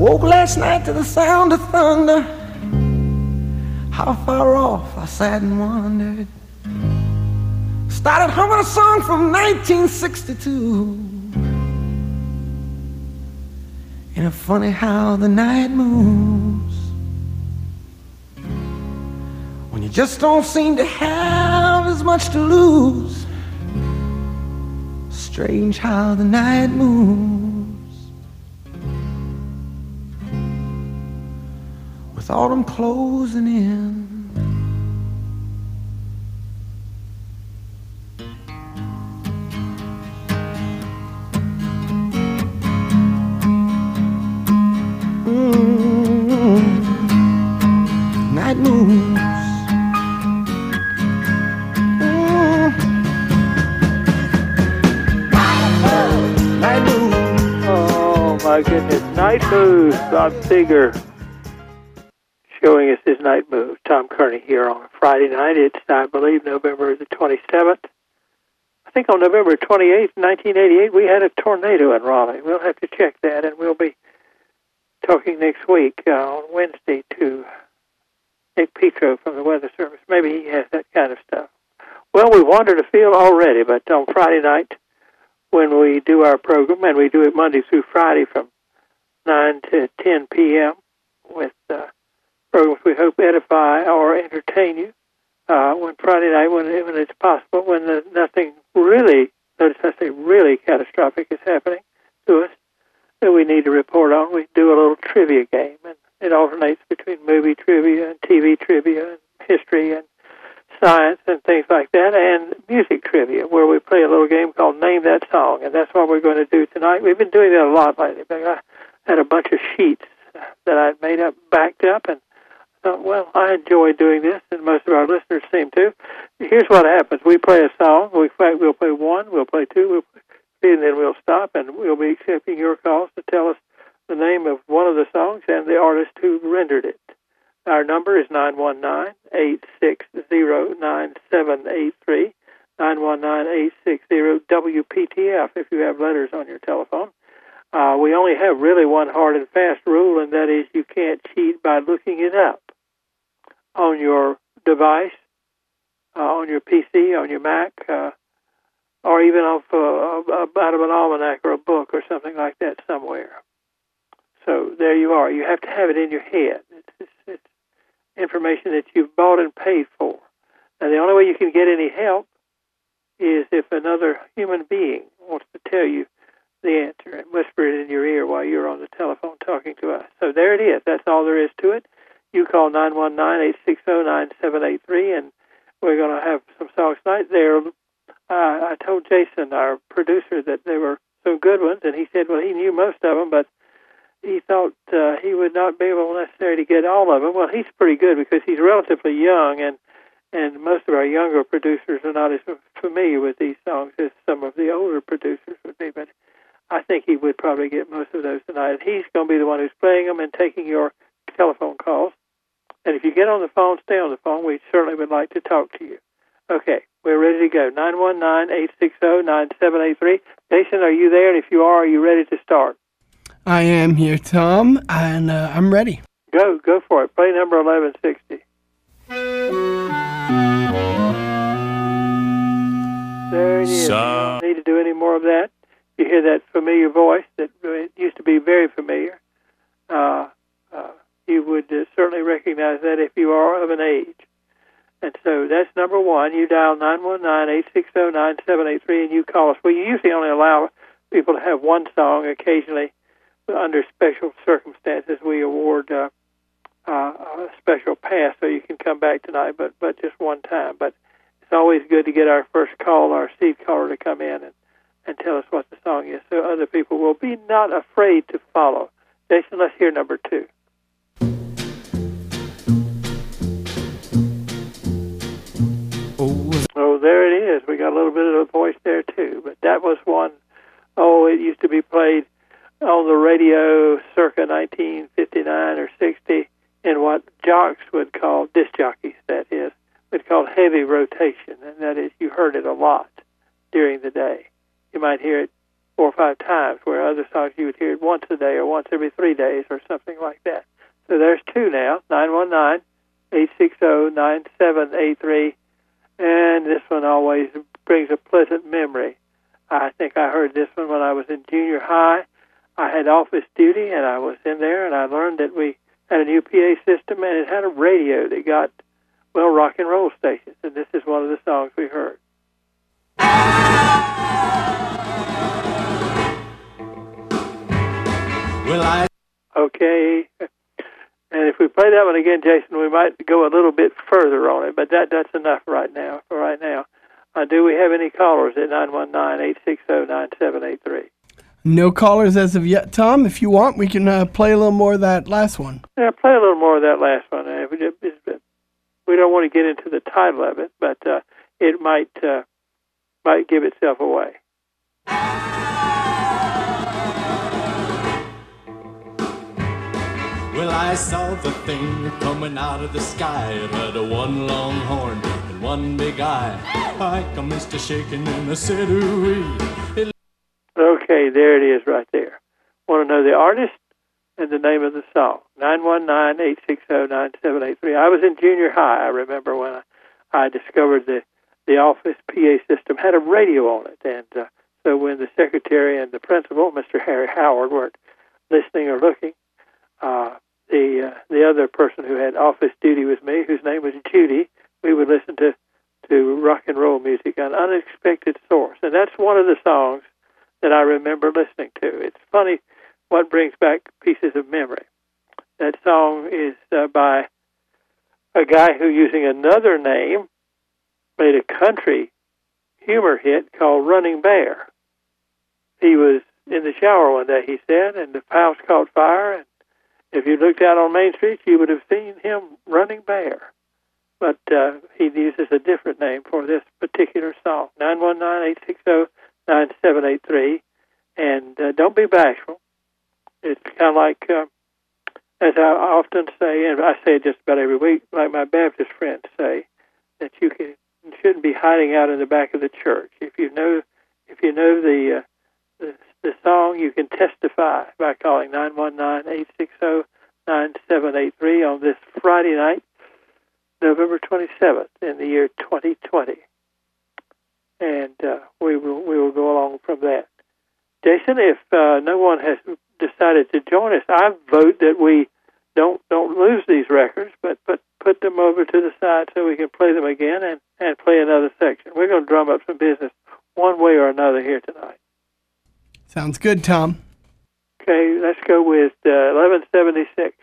woke last night to the sound of thunder. How far off I sat and wondered. Started humming a song from 1962. And it's funny how the night moves when you just don't seem to have as much to lose. Strange how the night moves with autumn closing in. Mm, Night moves. Mm. Night moves. Oh my goodness. Night Moves, us his night move. Tom Kearney here on a Friday night. It's, I believe, November the 27th. I think on November 28th, 1988, we had a tornado in Raleigh. We'll have to check that, and we'll be talking next week uh, on Wednesday to Nick Petro from the Weather Service. Maybe he has that kind of stuff. Well, we wandered afield already, but on Friday night, when we do our program, and we do it Monday through Friday from 9 to 10 p.m. with uh, programs we hope edify or entertain you. Uh, when Friday night, when, when it's possible, when the, nothing really, notice I say really catastrophic is happening to us that we need to report on, we do a little trivia game, and it alternates between movie trivia and TV trivia and history and science and things like that, and music trivia, where we play a little game called Name That Song, and that's what we're going to do tonight. We've been doing that a lot lately. But I had a bunch of sheets that I'd made up, backed up, and thought, well, I enjoy doing this, and most of our listeners seem to. Here's what happens: we play a song. We we'll play one, we'll play two, we'll play and then we'll stop, and we'll be accepting your calls to tell us the name of one of the songs and the artist who rendered it. Our number is nine one nine eight six zero nine seven eight three. 919-860-WPTF if you have letters on your telephone. Uh, we only have really one hard and fast rule, and that is you can't cheat by looking it up on your device, uh, on your PC, on your Mac, uh, or even off uh, out of an almanac or a book or something like that somewhere. So there you are. You have to have it in your head. It's, it's, it's information that you've bought and paid for. And the only way you can get any help is if another human being wants to tell you the answer and whisper it in your ear while you're on the telephone talking to us. So there it is. That's all there is to it. You call 919-860-9783 and we're going to have some songs tonight. There, uh, I told Jason, our producer, that they were some good ones, and he said, well, he knew most of them, but he thought uh, he would not be able necessarily to get all of them. Well, he's pretty good because he's relatively young, and and most of our younger producers are not as familiar with these songs as some of the older producers would be. But I think he would probably get most of those tonight. He's going to be the one who's playing them and taking your telephone calls. And if you get on the phone, stay on the phone. We certainly would like to talk to you. Okay, we're ready to go. 919-860-9783. Jason, are you there? And if you are, are you ready to start? I am here, Tom, and uh, I'm ready. Go, go for it. Play number 1160. There it is. So- you don't need to do any more of that. You hear that familiar voice that uh, used to be very familiar. Uh, you would uh, certainly recognize that if you are of an age. And so that's number one. You dial 919-860-9783 and you call us. We usually only allow people to have one song. Occasionally, under special circumstances, we award uh, uh, a special pass so you can come back tonight, but but just one time. But it's always good to get our first call, our seed caller, to come in and, and tell us what the song is, so other people will be not afraid to follow. Jason, let's hear number two. There it is. We got a little bit of a voice there too, but that was one oh it used to be played on the radio circa 1959 or 60 in what jocks would call disc jockeys, that is, would call heavy rotation, and that is you heard it a lot during the day. You might hear it four or five times, where other songs you would hear it once a day or once every three days or something like that. So there's two now, 919 860 9783. And this one always brings a pleasant memory. I think I heard this one when I was in junior high. I had office duty and I was in there and I learned that we had a new PA system and it had a radio that got, well, rock and roll stations. And this is one of the songs we heard. Well, I. Okay. And if we play that one again, Jason, we might go a little bit further on it, but that that's enough right now. For right now, uh, do we have any callers at nine one nine eight six zero nine seven eight three? No callers as of yet, Tom. If you want, we can uh, play a little more of that last one. Yeah, play a little more of that last one. Uh, we don't want to get into the title of it, but uh, it might uh, might give itself away. Well, I saw the thing coming out of the sky. It had a one long horn and one big eye. I commenced to shaking and I said, Okay, there it is right there. Want to know the artist and the name of the song? 919-860-9783. I was in junior high. I remember when I, I discovered the the office PA system had a radio on it, and uh, so when the secretary and the principal, Mr. Harry Howard, weren't listening or looking, uh, the uh, the other person who had office duty with me, whose name was Judy, we would listen to to rock and roll music, an unexpected source, and that's one of the songs that I remember listening to. It's funny what brings back pieces of memory. That song is uh, by a guy who, using another name, made a country humor hit called Running Bare. He was in the shower one day, he said, and the house caught fire, and if you looked out on Main Street, you would have seen him running bare. But uh, he uses a different name for this particular song, 919-860-9783. And uh, don't be bashful. It's kind of like, uh, as I often say, and I say it just about every week, like my Baptist friends say, that you can shouldn't be hiding out in the back of the church. If you know, if you know the uh, the, the song, you can testify by calling 919-860-9783 on this Friday night, November 27th in the year 2020. And uh, we will we will go along from that. Jason, if uh, no one has decided to join us, I vote that we don't don't lose these records, but but put them over to the side so we can play them again and and play another section. We're going to drum up some business one way or another here tonight. Sounds good, Tom. Okay, let's go with uh, 1176.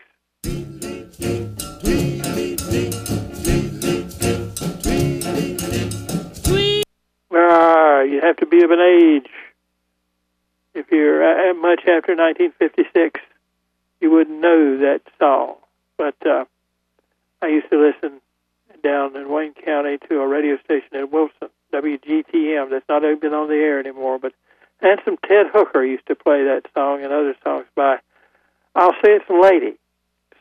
Ah, you have to be of an age. If you're uh, much after 1956, you wouldn't know that song. But uh, I used to listen down in Wayne County to a radio station in Wilson, WGTM. That's not even on the air anymore, but Handsome Ted Hooker used to play that song and other songs by, I'll say it's Lady,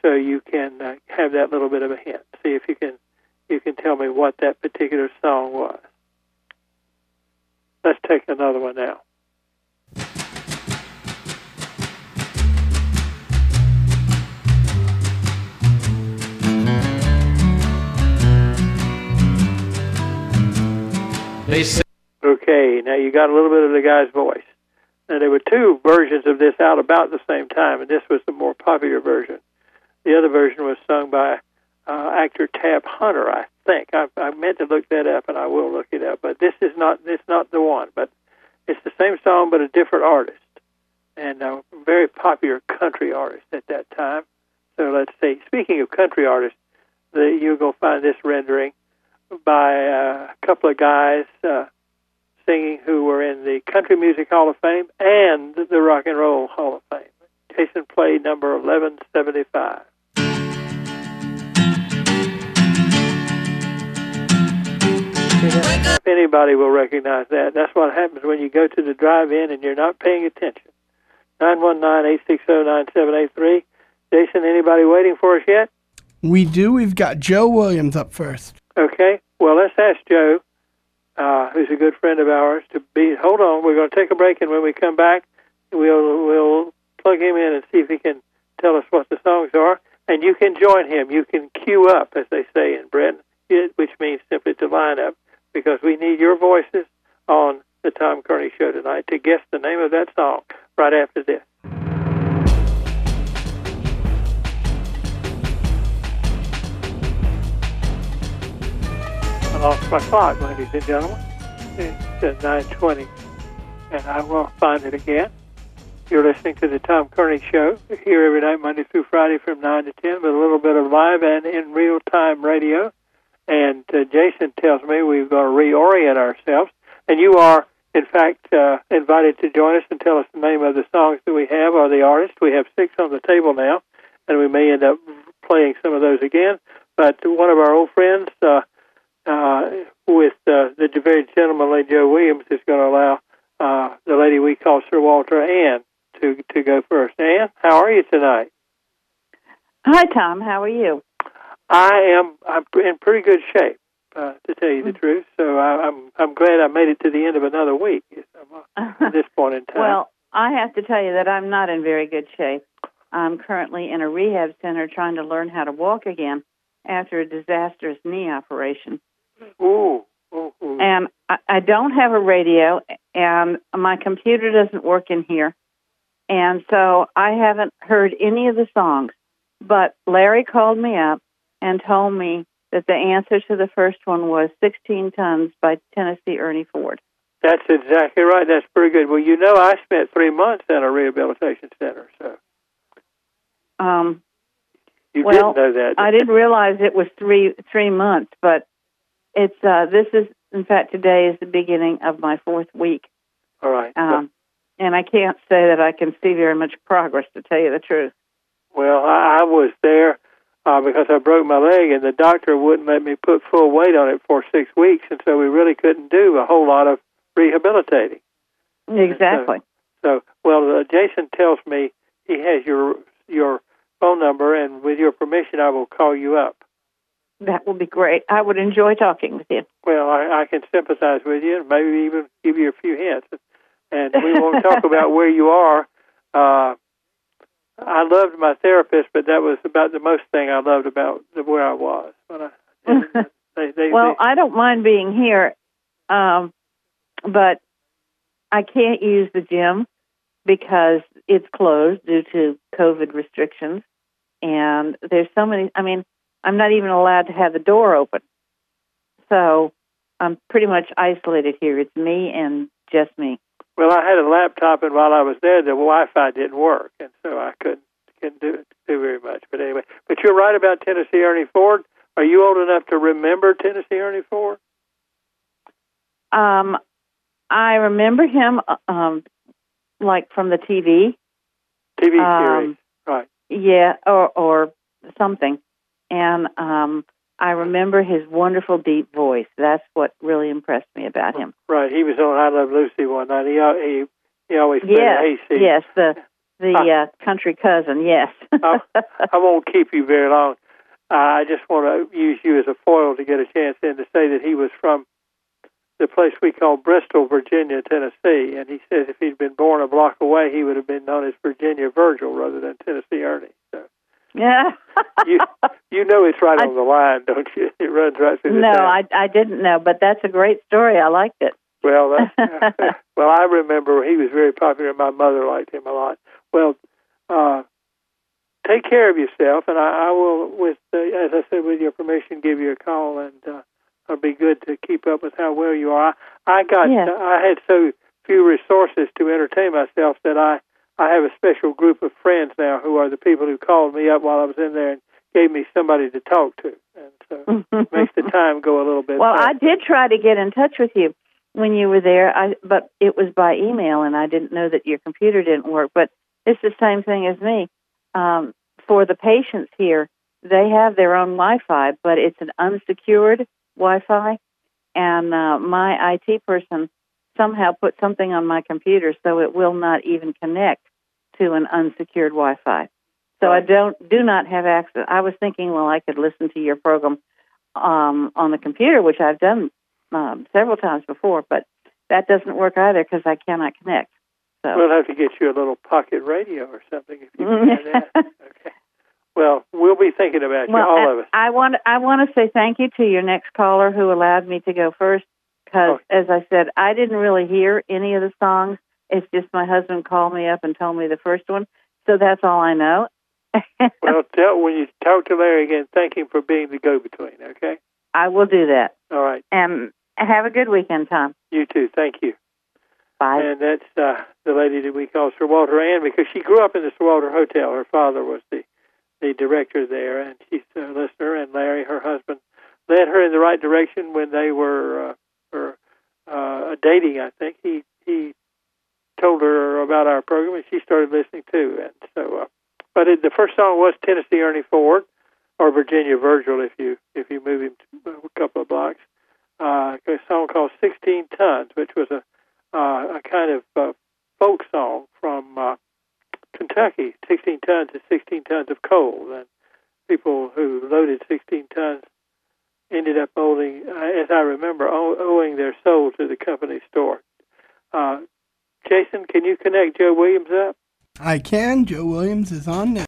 so you can uh, have that little bit of a hint. See if you can you can tell me what that particular song was. Let's take another one now. They say Okay, now you got a little bit of the guy's voice. Now there were two versions of this out about the same time, and this was the more popular version. The other version was sung by uh, actor Tab Hunter, I think. I, I meant to look that up, and I will look it up. But this is not this not the one, but it's the same song, but a different artist, and a very popular country artist at that time. So let's see. Speaking of country artists, the, going to find this rendering by uh, a couple of guys. Uh, singing who were in the Country Music Hall of Fame and the Rock and Roll Hall of Fame. Jason played number 1175. If anybody will recognize that, that's what happens when you go to the drive-in and you're not paying attention. 919-860-9783. Jason, anybody waiting for us yet? We do. We've got Joe Williams up first. Okay. Well, let's ask Joe uh, who's a good friend of ours, to be. Hold on, we're going to take a break, and when we come back, we'll we'll plug him in and see if he can tell us what the songs are. And you can join him. You can queue up, as they say in Britain, which means simply to line up, because we need your voices on the Tom Kearney Show tonight to guess the name of that song right after this. I lost my clock, ladies and gentlemen. It's at 9.20, and I will find it again. You're listening to the Tom Kearney Show here every night, Monday through Friday from 9 to 10, with a little bit of live and in real time radio. And uh, Jason tells me we've got to reorient ourselves. And you are, in fact, uh, invited to join us and tell us the name of the songs that we have or the artist. We have six on the table now, and we may end up playing some of those again. But one of our old friends, uh, uh, with uh, the very gentleman, Lady Joe Williams, is going to allow uh, the lady we call Sir Walter Ann to to go first. Ann, how are you tonight? Hi, Tom. How are you? I am. I'm in pretty good shape, uh, to tell you the mm. truth. So I, I'm I'm glad I made it to the end of another week uh, at this point in time. well, I have to tell you that I'm not in very good shape. I'm currently in a rehab center trying to learn how to walk again after a disastrous knee operation. Ooh. ooh, ooh. And I, I don't have a radio, and my computer doesn't work in here. And so I haven't heard any of the songs. But Larry called me up and told me that the answer to the first one was 16 Tons by Tennessee Ernie Ford. That's exactly right. That's pretty good. Well, you know, I spent three months in a rehabilitation center, so. Um, you well, didn't know that. I didn't realize it was three three months, but it's uh, this is in fact today is the beginning of my fourth week. All right. Um, and I can't say that I can see very much progress, to tell you the truth. Well, I, I was there uh, because I broke my leg, and the doctor wouldn't let me put full weight on it for six weeks, and so we really couldn't do a whole lot of rehabilitating. Exactly. So, so, well, uh, Jason tells me he has your your phone number, and with your permission, I will call you up. That would be great. I would enjoy talking with you. Well, I, I can sympathize with you, and maybe even give you a few hints. And we won't talk about where you are. Uh, I loved my therapist, but that was about the most thing I loved about the, where I was. I, they, they, well, they, I don't mind being here, um, but I can't use the gym because it's closed due to COVID restrictions. And there's so many. I mean, I'm not even allowed to have the door open. So I'm pretty much isolated here. It's me and just me. Well, I had a laptop, and while I was there, the Wi-Fi didn't work, and so I couldn't couldn't do do very much. But anyway, but you're right about Tennessee Ernie Ford. Are you old enough to remember Tennessee Ernie Ford? Um, I remember him, uh, um, like from the TV. TV series, um, right? Yeah, or or something and um, I remember his wonderful deep voice. That's what really impressed me about him. Right, he was on I Love Lucy one night. He he he always played yes, AC. Yes, the the uh, country cousin. Yes. I, I won't keep you very long. Uh, I just want to use you as a foil to get a chance in to say that he was from the place we call Bristol, Virginia, Tennessee, and he says if he'd been born a block away, he would have been known as Virginia Virgil rather than Tennessee Ernie. So. Yeah. you you know it's right I, on the line, don't you? It runs right through the No, town. I I didn't know, but that's a great story. I liked it. Well, that's, well, I remember he was very popular. My mother liked him a lot. Well, uh, take care of yourself, and I, I will, with uh, as I said, with your permission, give you a call, and uh, it'll be good to keep up with how well you are. I, I got, yes. I had so few resources to entertain myself that I I have a special group of friends now who are the people who called me up while I was in there and gave me somebody to talk to, and so it makes the time go a little bit. Well, faster. I did try to get in touch with you when you were there, I but it was by email, and I didn't know that your computer didn't work. But it's the same thing as me. Um, for the patients here, they have their own Wi-Fi, but it's an unsecured Wi-Fi, and uh, my IT person somehow put something on my computer so it will not even connect to an unsecured Wi-Fi. So I don't do not have access. I was thinking, well, I could listen to your program um, on the computer, which I've done um, several times before, but that doesn't work either because I cannot connect. So We'll have to get you a little pocket radio or something if you can that. Okay. Well, we'll be thinking about you, well, all I, of us. I want I want to say thank you to your next caller who allowed me to go first because, Oh. as I said, I didn't really hear any of the songs. It's just my husband called me up and told me the first one, so that's all I know. Well, tell when you talk to Larry again, thank him for being the go-between. Okay. I will do that. All right. And have a good weekend, Tom. You too. Thank you. Bye. And that's uh, the lady that we call Sir Walter Ann because she grew up in the Sir Walter Hotel. Her father was the the director there, and she's a listener. And Larry, her husband, led her in the right direction when they were uh, were uh, dating. I think he he told her about our program, and she started listening too. And so, uh, but it, the first song was Tennessee Ernie Ford or Virginia Virgil, if you if you move him a couple of blocks. Uh, a song called 16 Tons, which was a uh, a kind of uh, folk song from uh, Kentucky. 16 tons is 16 tons of coal, and people who loaded 16 tons ended up owing, uh, as I remember, ow- owing their soul to the company store. Uh, Jason, can you connect Joe Williams up? I can. Joe Williams is on now.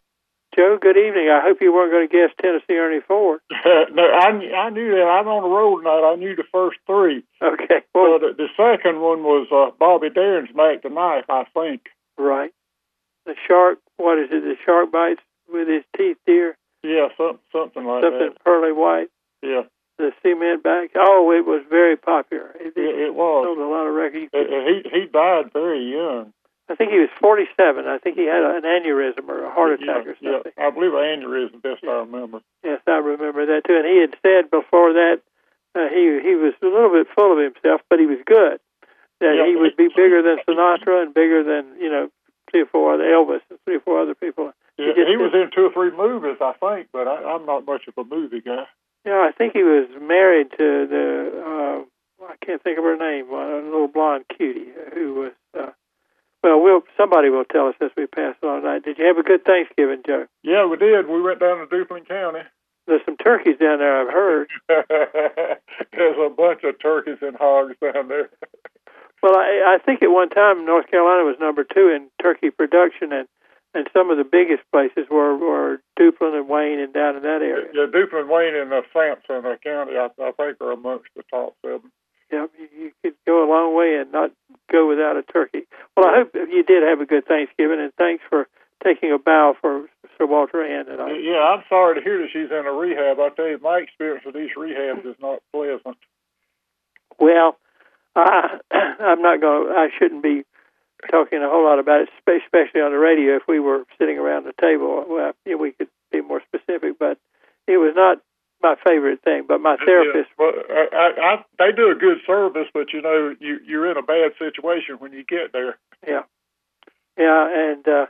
Joe, good evening. I hope you weren't going to guess Tennessee Ernie Ford. no, I, I knew that. I'm on the road tonight. I knew the first three. Okay, well, Well, the, the second one was uh, Bobby Darin's Mac the Knife, I think. right. The shark, what is it? The shark bites with his teeth, dear. Yeah, some, something like that. Something pearly white. Yeah, the cement back. Oh, it was very popular. It, it, it was. sold a lot of records. He he died very young. I think he was 47. I think he had an aneurysm or a heart attack yeah, or something. Yeah, I believe an aneurysm. Best I remember. Yes, I remember that too. And he had said before that uh, he he was a little bit full of himself, but he was good. That Yeah. he would be bigger than Sinatra and bigger than you know three or four other Elvis and three or four other people. Yeah, just he was in two or three movies, I think, but I, I'm not much of a movie guy. Yeah, I think he was married to the uh, I can't think of her name, a little blonde cutie who was. Uh, well, we'll somebody will tell us as we pass on tonight. Did you have a good Thanksgiving, Joe? Yeah, we did. We went down to Duplin County. There's some turkeys down there, I've heard. There's a bunch of turkeys and hogs down there. Well, I, I think at one time North Carolina was number two in turkey production, and and some of the biggest places were were Duplin and Wayne and down in that area. Yeah, Duplin, Wayne, and uh, Sampson uh, County, I, I think, are amongst the top seven. Yeah, you, you could go a long way and not go without a turkey. Well, I hope you did have a good Thanksgiving, and thanks for taking a bow for Sir Walter Ann tonight. Yeah, I'm sorry to hear that she's in a rehab. I tell you, my experience with these rehabs is not pleasant. Well, I, I'm not going. to I shouldn't be talking a whole lot about it, especially on the radio. If we were sitting around the table, well, yeah, we could be more specific. But it was not my favorite thing. But my therapist, Yeah, well, I, I, they do a good service, but you know, you, you're in a bad situation when you get there. yeah, yeah, and uh,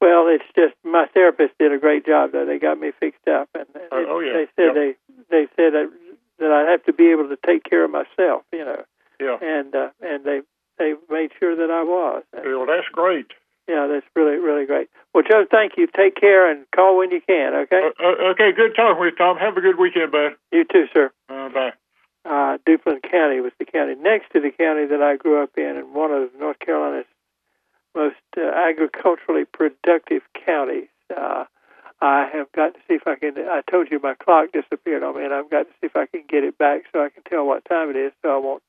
well, it's just my therapist did a great job. Though they got me fixed up, and and Oh, oh, yeah. they said Yep. they they said that, that I'd have to be able to take care of myself, you know, Yeah. and uh, and they they made sure that I was. Yeah, Well, that's great. Yeah, that's really, really great. Well, Joe, thank you. Take care and call when you can, okay? Uh, uh, okay, good talking with you, Tom. Have a good weekend, bud. You too, sir. Uh, bye. Uh, Duplin County was the county next to the county that I grew up in, and one of North Carolina's most uh, agriculturally productive counties. Uh, I have got to see if I can. I told you my clock disappeared on me, and I've got to see if I can get it back so I can tell what time it is, so I won't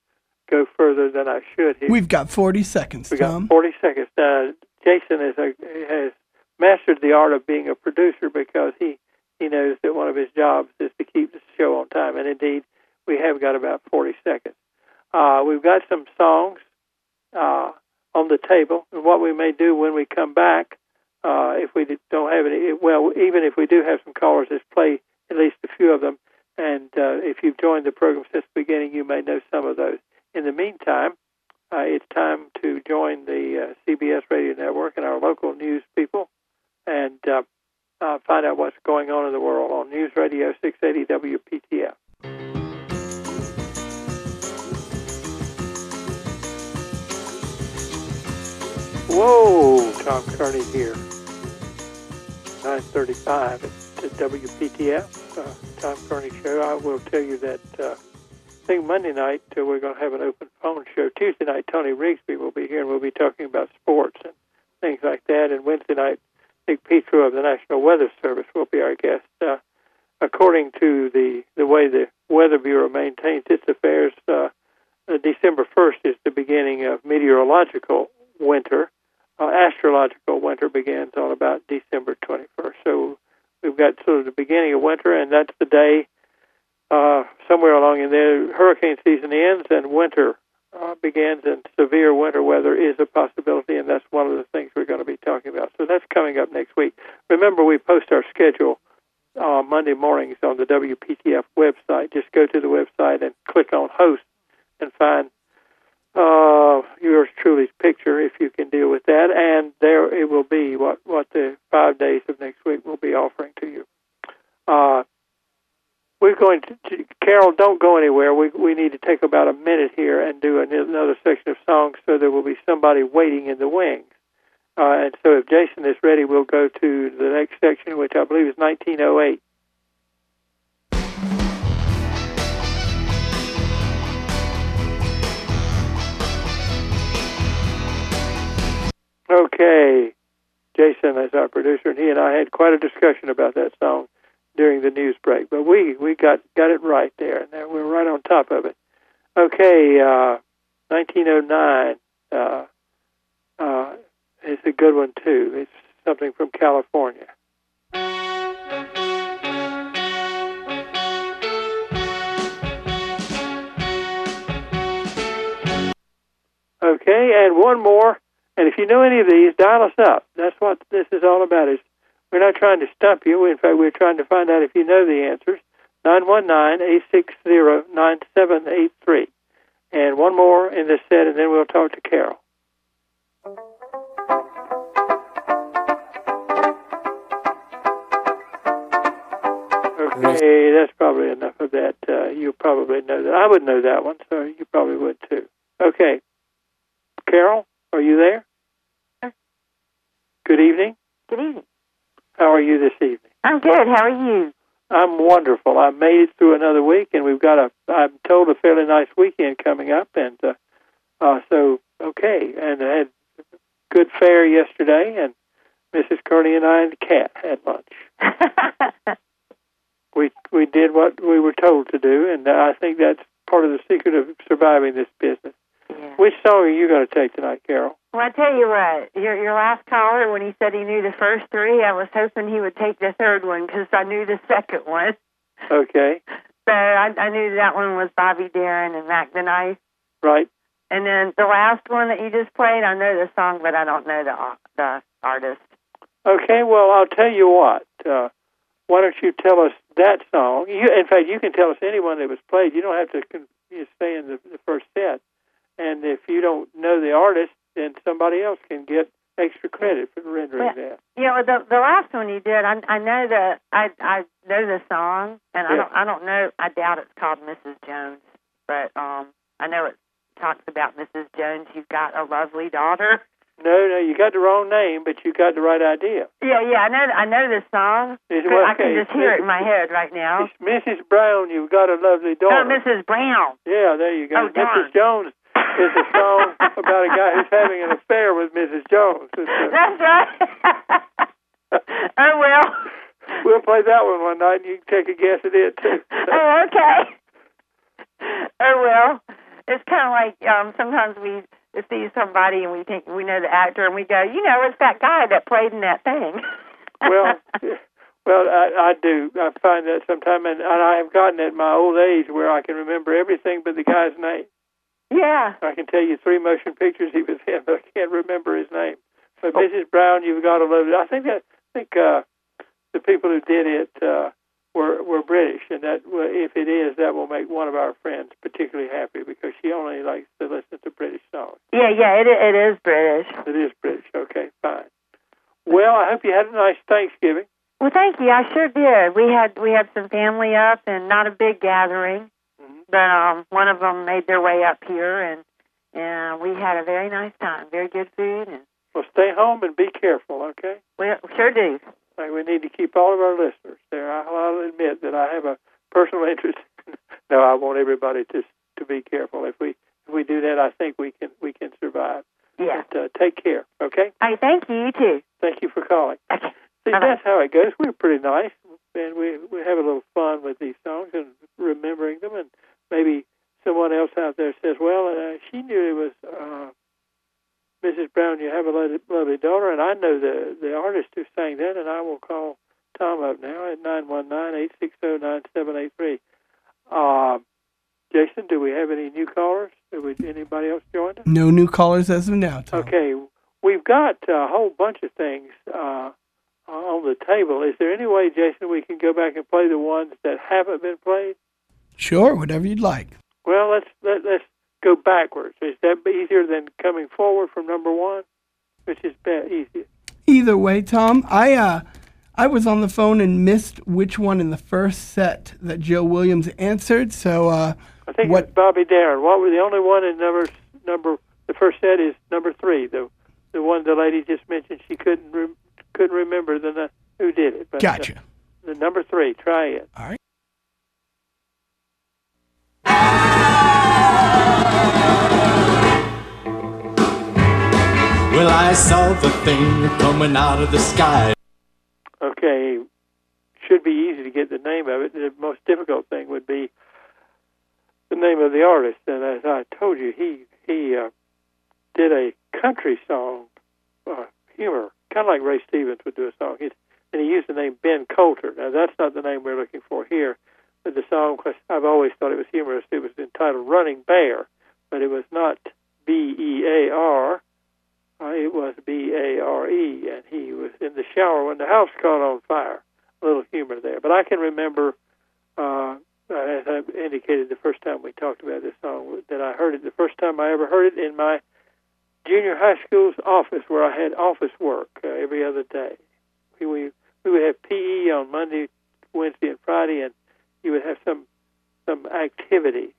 go further than I should here. We've got 40 seconds, We got Tom. 40 seconds. Uh, Jason is a, has mastered the art of being a producer because he, he knows that one of his jobs is to keep the show on time. And indeed, we have got about 40 seconds. Uh, we've got some songs uh, on the table. And what we may do when we come back, uh, if we don't have any, well, even if we do have some callers, is play at least a few of them. And uh, if you've joined the program since the beginning, you may know some of those. In the meantime, uh, it's time to join the uh, CBS Radio Network and our local news people and uh, uh, find out what's going on in the world on News Radio 680 WPTF. Whoa, Tom Kearney here. 935 at, WPTF, uh, Tom Kearney Show. I will tell you that think Monday night uh, we're going to have an open phone show. Tuesday night, Tony Rigsby will be here, and we'll be talking about sports and things like that. And Wednesday night, Nick Petro of the National Weather Service will be our guest. Uh, according to the the way the Weather Bureau maintains its affairs, uh, uh, December 1st is the beginning of meteorological winter. Uh, astrological winter begins on about December 21st. So we've got sort of the beginning of winter, and that's the day uh, somewhere along in there, hurricane season ends and winter uh, begins, and severe winter weather is a possibility, and that's one of the things we're going to be talking about. So that's coming up next week. Remember, we post our schedule uh, Monday mornings on the WPTF website. Just go to the website and click on host and find uh, yours truly's picture if you can deal with that, and there it will be what what the five days of next week will be offering to you. Uh, we're going to, to Carol. Don't go anywhere. We we need to take about a minute here and do another section of songs, so there will be somebody waiting in the wings. Uh, and so, if Jason is ready, we'll go to the next section, which I believe is 1908. Okay, Jason is our producer, and he and I had quite a discussion about that song during the news break. But we we got got it right there, and we're right on top of it. Okay, uh, 1909 uh, uh, is a good one too. It's something from California. Okay, and one more. And if you know any of these, dial us up. That's what this is all about. Is we're not trying to stump you. In fact, we're trying to find out if you know the answers. 919-860-9783. And one more in this set, and then we'll talk to Carol. Okay, that's probably enough of that. Uh, you probably know that. I would know that one, so you probably would too. Okay. Carol, are you there? Good evening. Good evening. How are you this evening? I'm good. How are you? I'm wonderful. I made it through another week, and we've got a, I'm told, a fairly nice weekend coming up, and uh, uh, so okay. And I had good fare yesterday, and Mrs. Kearney and I and the cat had lunch. we we did what we were told to do, and I think that's part of the secret of surviving this business. Yeah. Which song are you going to take tonight, Carol? Well, I tell you what, your your last caller, when he said he knew the first three, I was hoping he would take the third one because I knew the second one. Okay, So I, I knew that one was Bobby Darin and Mac the Knife. right. And then the last one that you just played, I know the song, but I don't know the the artist. Okay, well, I'll tell you what. Uh, why don't you tell us that song? You, in fact, you can tell us anyone that was played. You don't have to con- you stay in the, the first set. And if you don't know the artist, then somebody else can get extra credit for rendering Well, that. Yeah, well, the the last one you did, I I know the I I know the song, and I don't I don't know. I doubt it's called Mrs. Jones, but um I know it talks about Mrs. Jones. You've got a lovely daughter. No, no, you got the wrong name, but you got the right idea. Yeah, yeah, I know I know the song. It's- I can just hear it in my head right now. It's Mrs. Brown, you've got a lovely daughter. Oh, Mrs. Brown. Yeah, there you go. Oh. Mrs. Jones is a song about a guy who's having an affair with Mrs. Jones. A- That's right. oh well. we'll play that one one night, and you can take a guess at it too. oh, okay. Oh well, it's kind of like um sometimes we see somebody and we think we know the actor and we go, you know, it's that guy that played in that thing. well, well, I, I do. I find that sometime, and, and I have gotten at my old age where I can remember everything but the guy's name. Yeah. I can tell you three motion pictures he was in, but I can't remember his name. But Mrs. Brown, you've got to love it. I think that I think uh, the people who did it uh, were were British, and that if it is, that will make one of our friends particularly happy because she only likes to listen to British songs. Yeah, yeah, it it is British. It is British. Okay, fine. Well, I hope you had a nice Thanksgiving. Well, thank you. I sure did. We had we had some family up and not a big gathering. But um one of them made their way up here and and we had a very nice time. Very good food and Well, stay home and be careful. Okay. we sure do. Like we need to keep all of our listeners there. I- I'll admit that I have a personal interest. no, I want everybody to to be careful. If we if we do that, I think we can we can survive. Yeah. But, uh, take care. Okay. Hey, thank you. You too. Thank you for calling. Okay. See, Bye-bye. that's how it goes. We're pretty nice, and we we have a little fun with these songs and remembering them. And maybe someone else out there says, "Well, uh, she knew it was uh, Mrs. Brown. You have a lovely, lovely daughter, and I know the the artist who sang that." And I will call Tom up now at nine one nine eight six zero nine seven eight three. Uh, Jason, do we have any new callers? Did we, anybody else join us? No new callers as of now, Tom. Okay, we've got a whole bunch of things uh, on the table. Is there any way, Jason, we can go back and play the ones that haven't been played? Sure, whatever you'd like. Well, let's let, let's go backwards. Is that easier than coming forward from number one, which is easier? Either way, Tom, I uh, I was on the phone and missed which one in the first set that Joe Williams answered. So uh, I think What- it's Bobby Darin. What were the only one in number number? The first set is number three. The the one the lady just mentioned. She couldn't re- couldn't remember the who did it. But, uh, gotcha. the number three. Try it. All right. I saw the thing coming out of the sky. Okay, should be easy to get the name of it. The most difficult thing would be the name of the artist. And as I told you, he he uh, did a country song, uh, humor, kind of like Ray Stevens would do a song. He's, and he used the name Ben Colder. Now that's not the name we're looking for here. But the song, I've always thought it was humorous. It was entitled "Running Bare," but it was not B E A R. Uh, it was B A R E, and he was in the shower when the house caught on fire. A little humor there, but I can remember, uh, as I indicated the first time we talked about this song, that I heard it the first time I ever heard it in my junior high school's office, where I had office work uh, every other day. We, we we would have PE on Monday, Wednesday, and Friday, and you would have some some activity,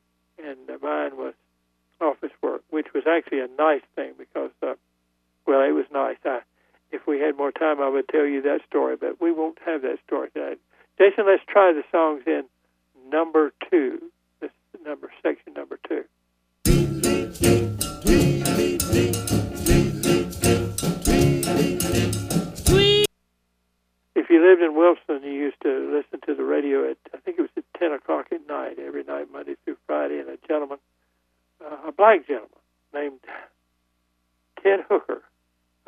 and mine was office work, which was actually a nice thing because. Uh, well, it was nice. I, if we had more time, I would tell you that story, but we won't have that story tonight. Jason, let's try the songs in number two. This is number section number two. If you lived in Wilson, you used to listen to the radio at I think it was at ten o'clock at night every night, Monday through Friday, and a gentleman, uh, a black gentleman named Ted Hooker.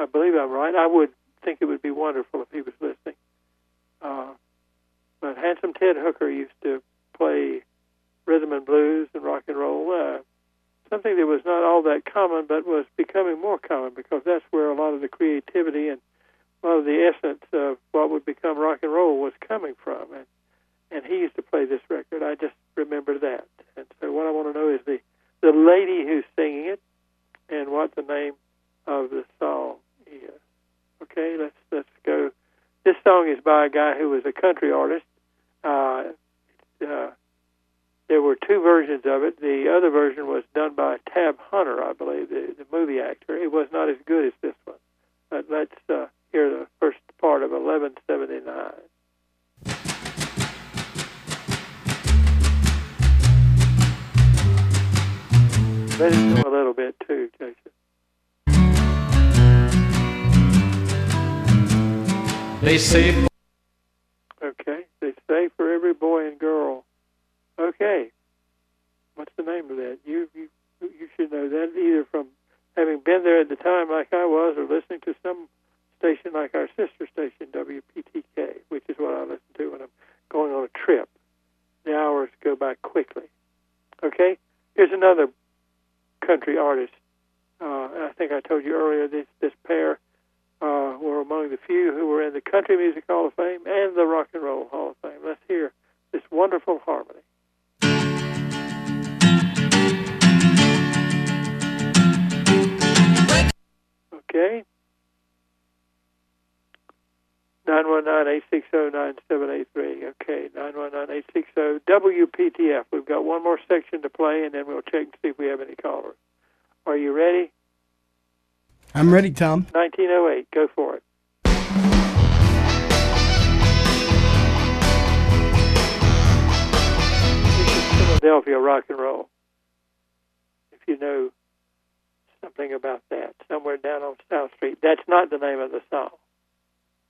I believe I'm right. I would think it would be wonderful if he was listening. Uh, but handsome Ted Hooker used to play rhythm and blues and rock and roll, uh, something that was not all that common, but was becoming more common because that's where a lot of the creativity and a lot of the essence of what would become rock and roll was coming from. And and he used to play this record. I just remember that. And so what I want to know is the the lady who's singing it and what the name of the song is. Okay, let's let's go. This song is by a guy who was a country artist. Uh, uh, there were two versions of it. The other version was done by Tab Hunter, I believe, the, the movie actor. It was not as good say Okay, they say for every boy and girl. Okay, what's the name of that? You you you should know that either from having been there at the time, like I was, or listening to some station like our sister station WPTK, which is what I listen to when I'm going on a trip. The hours go by quickly. Okay, here's another country artist. Uh, I think I told you earlier this this pair uh, were among the few who were in the Country Music Hall of Fame and the Rock and Roll Hall of Fame. Let's hear this wonderful harmony. Okay. 919-860-9783. Okay, 919-860 WPTF. We've got one more section to play, and then we'll check and see if we have any callers. Are you ready? I'm ready, Tom. 1908. Go for it. Philadelphia rock and roll. If you know something about that. Somewhere down on South Street. That's not the name of the song.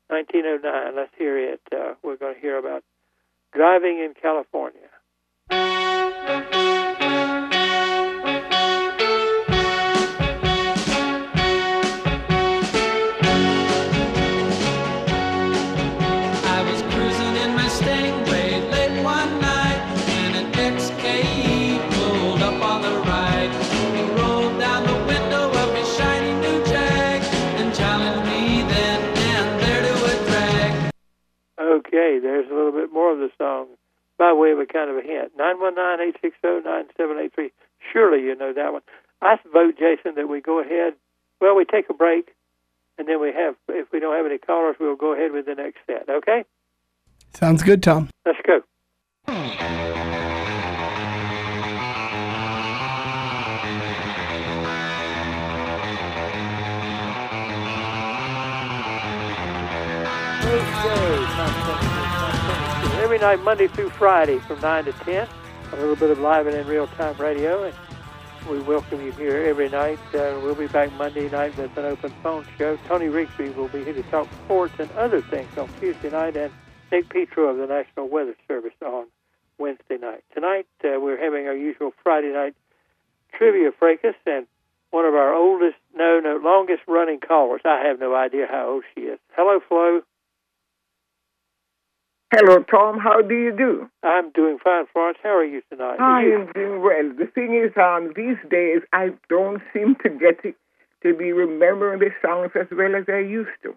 1909. Let's hear it. Uh, we're going to hear about driving in California. Okay, there's a little bit more of the song by way of a kind of a hint. 919-860-9783. Surely you know that one. I vote, Jason, that we go ahead. Well, we take a break, and then we have, if we don't have any callers, we'll go ahead with the next set. Okay? Sounds good, Tom. Let's go. Night, Monday through Friday, from 9 to 10, a little bit of live and in real time radio. And we welcome you here every night. Uh, we'll be back Monday night with an open phone show. Tony Rigsby will be here to talk sports and other things on Tuesday night, and Nick Petro of the National Weather Service on Wednesday night. Tonight, uh, we're having our usual Friday night trivia fracas, and one of our oldest, no, no, longest running callers. I have no idea how old she is. Hello, Flo. Hello, Tom. How do you do? I'm doing fine, Florence. How are you tonight? I am doing well. The thing is, um, these days I don't seem to get it to be remembering the songs as well as I used to.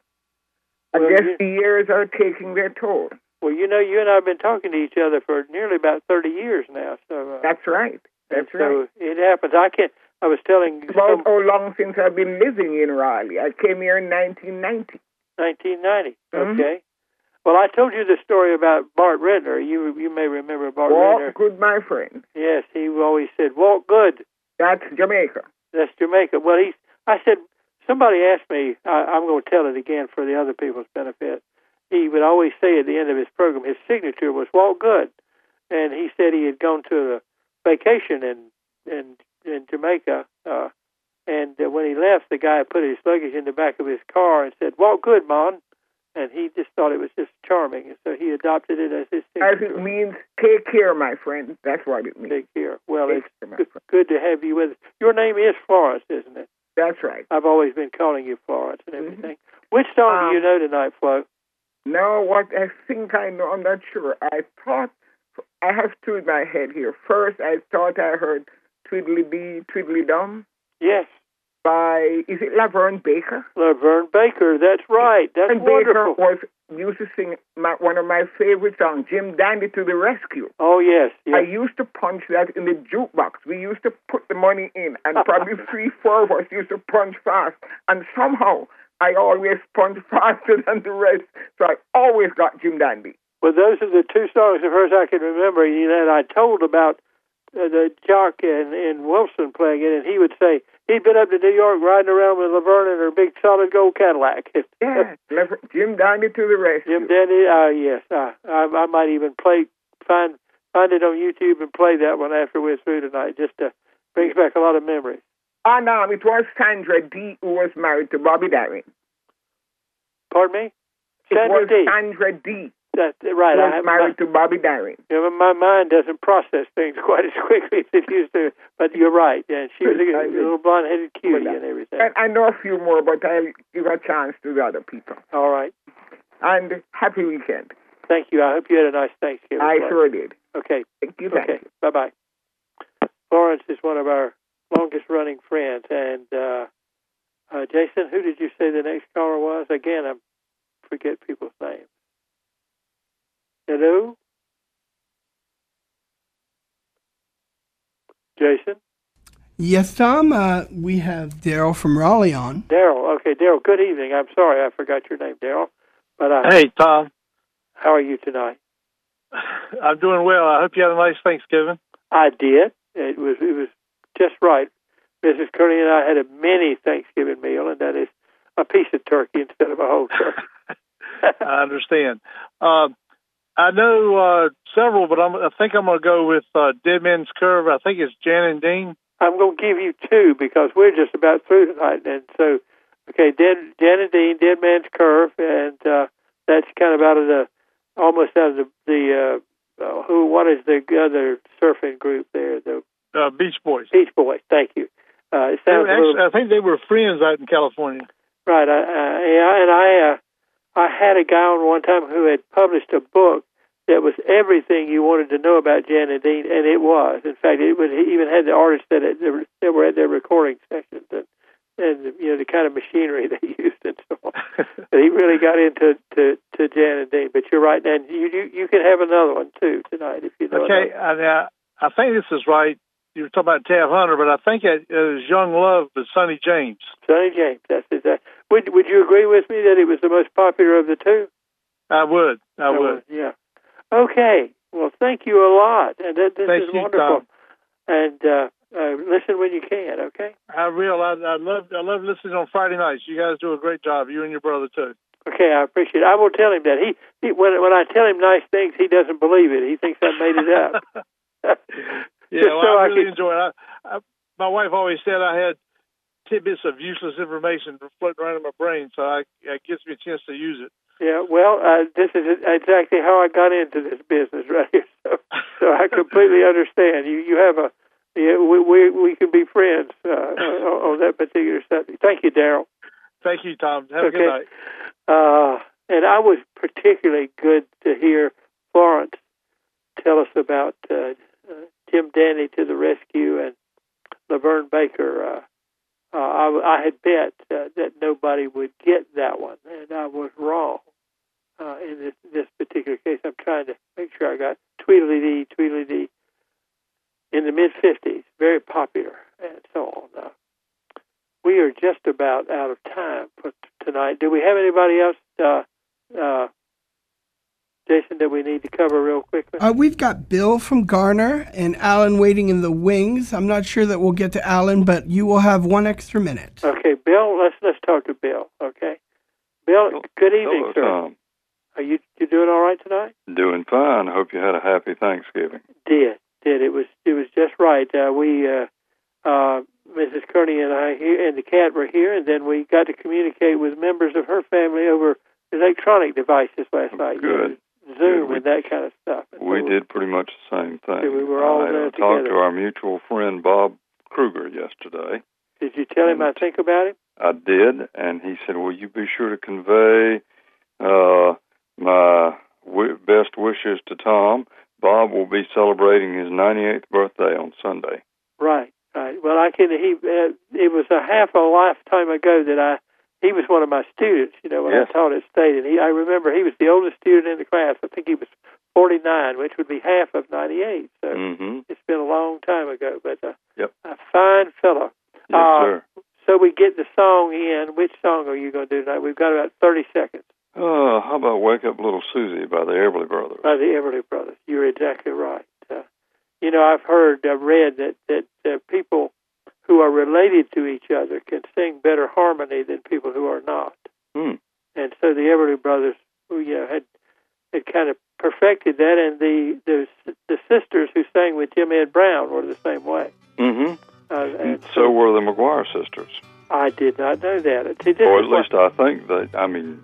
I Well, guess you- the years are taking their toll. Well, you know, you and I have been talking to each other for nearly about 30 years now. So, uh, That's right. That's so right. it happens. I can't. I was telling About some, how long since I've been living in Raleigh? I came here in 1990. 1990. Mhm. Okay. Well, I told you the story about Bart Redner. You you may remember Bart Walk Redner. good, my friend. Yes, he always said, "Walk good." That's Jamaica. That's Jamaica. Well, he. I said somebody asked me. I, I'm going to tell it again for the other people's benefit. He would always say at the end of his program, his signature was "Walk good," and he said he had gone to a vacation in in in Jamaica. Uh, and uh, when he left, the guy put his luggage in the back of his car and said, "Walk good, Mon." And he just thought it was just charming, and so he adopted it as his As signature. it means, take care, my friend. That's what it means. Take care. Well, Take it's care, good, to have you with us. Your name is Florence, isn't it? That's right. I've always been calling you Florence and Mhm. everything. Which song do you Um, know tonight, Flo? No, what I think I know, I'm not sure. I thought, I have two in my head here. First, I thought I heard Twiddly Bee, Twiddly Dum Yes, by, is it LaVern Baker? LaVern Baker. That's right. That's and Baker was used to sing my, one of my favorite songs, Jim Dandy to the Rescue. Oh yes, yes, I used to punch that in the jukebox. We used to put the money in, and probably three, four of us used to punch fast. And somehow, I always punch faster than the rest, so I always got Jim Dandy. Well, those are the two songs of hers I can remember. You know, and I told about uh, the jock and and Wilson playing it, and he would say he'd been up to New York riding around with LaVern in her big solid gold Cadillac. Yeah, Jim Dandy to the rescue. Jim Dandy. Uh, yes, uh, I I might even play find find it on YouTube and play that one after we're through tonight. Just uh, brings back a lot of memories. And um, it was Sandra Dee who was married to Bobby Darin. Pardon me. It was Dee. Sandra Dee That's right. I have married to Bobby Darin. You know, my mind doesn't process things quite as quickly as it used to. But you're right. And she was a, little blonde-headed cutie and everything. And I know a few more, but I'll give a chance to the other people. All right. And happy weekend. Thank you. I hope you had a nice Thanksgiving. I sure did. Okay. Thank you. Thank Okay. you. Bye bye. Florence is one of our longest running friends. And uh, uh, Jason, who did you say the next caller was? Again, I forget people's names. Hello? Jason? Yes, Tom. Uh, we have Daryl from Raleigh on. Daryl. Okay, Daryl. Good evening. I'm sorry I forgot your name, Daryl. But uh, Hey, Tom. how are you tonight? I'm doing well. I hope you had a nice Thanksgiving. I did. It was it was just right. Mrs. Kearney and I had a mini Thanksgiving meal, and that is a piece of turkey instead of a whole turkey. I understand. Um, I know uh, several, but I'm, I think I'm going to go with uh, Dead Man's Curve. I think it's Jan and Dean. I'm going to give you two because we're just about through tonight. And so, okay, Dead, Jan and Dean, Dead Man's Curve, and uh, that's kind of out of the, almost out of the, the uh, uh, who, what is the other surfing group there? The Uh, Beach Boys. Beach Boys. Thank you. Uh, it sounds were a little, actually, I think they were friends out in California. Right. I, uh, yeah, and I uh, I had a guy on one time who had published a book that was everything you wanted to know about Jan and Dean, and it was. In fact, it would he even had the artists that had, that were at their recording sessions and and you know the kind of machinery they used and so on. but he really got into to to Jan and Dean. But you're right, and you you you can have another one too tonight if you know. Okay, another. I, I think this is right. You were talking about Tab Hunter, but I think it, was Young Love with Sonny James. Sonny James. That's it. That, would would you agree with me that it was the most popular of the two? I would. I That would. was- yeah. Okay. Well, thank you a lot, and that, this Thank is you, wonderful. Tom. And uh, uh, listen when you can. Okay. I will. I, I love. I love listening on Friday nights. You guys do a great job. You and your brother too. Okay. I appreciate it. I will tell him that he, he when when I tell him nice things, he doesn't believe it. He thinks I made it up. Yeah, well, so I I really can- enjoy it. I, I, my wife always said I had tidbits of useless information floating around in my brain, so I, it gives me a chance to use it. Yeah, well, uh, this is exactly how I got into this business right here. So, so I completely understand. You you have a yeah, we we we can be friends uh, on, on that particular subject. Thank you, Daryl. Thank you, Tom. Have a good night. Uh, and I was particularly good to hear Florence tell us about uh, Jim Dandy to the rescue and LaVern Baker. Uh, uh, I, I had bet uh, that nobody would get that one, and I was wrong uh, in this this particular case. I'm trying to make sure I got Tweedledee, Tweedledee in the mid 50s, very popular, and so on. Uh, we are just about out of time for t- tonight. Do we have anybody else, uh, uh, Jason, that we need to cover real quickly? Uh, we've got Bill from Garner and Alan waiting in the wings. I'm not sure that we'll get to Alan, but you will have one extra minute. Okay, Bill. Let's let's talk to Bill. Okay, Bill. Good evening, Hello, sir. Tom. Are you you doing all right tonight? Doing fine. I hope you had a happy Thanksgiving. Did did it was it was just right. Uh, we uh, uh, Mrs. Kearney and I here and the cat were here, and then we got to communicate with members of her family over electronic devices last night. you Good. Zoom we- and that kind of stuff. And We so did pretty much the same thing. Yeah, we were all I there uh, talked to our mutual friend Bob Kruger yesterday. Did you tell him I think about him? I did, and he said, "Will you be sure to convey uh, my w- best wishes to Tom? Bob will be celebrating his 98th birthday on Sunday." Right, right. Well, I can. He. Uh, it was a half a lifetime ago that I. He was one of my students. You know, when Yes. I taught at State, and he. I remember he was the oldest student in the class. I think he was forty nine, which would be half of ninety eight. So Mm-hmm. it's been a long time ago, but uh, Yep. a fine fellow. Yes, Uh, sir. So we get the song in. Which song are you going to do tonight? We've got about thirty seconds Uh, how about "Wake Up Little Susie" by the Everly Brothers? by the Everly Brothers. You're exactly right. Uh, you know, I've heard, uh, read that that uh, people who are related to each other can sing better harmony than people who are not. Hmm. And so the Everly Brothers, who you know, had had kind of perfected that, and the the the sisters who sang with Jim Ed Brown were the same way. Mm-hmm. Uh, and So were the McGuire sisters, I did not know that. See, or at least I think that. I mean,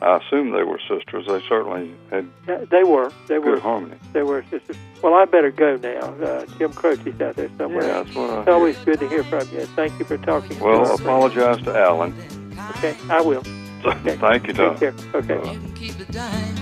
I assume they were sisters. They certainly had they were. They were. good harmony. They were sisters. Well, I better go now. Uh, Jim Croce's out there somewhere. Yeah, that's what I It's always good to hear from you. Thank you for talking. to Well, friend. apologize to Alan. Okay, I will. Okay. Thank you, Tom. Take care. Okay. You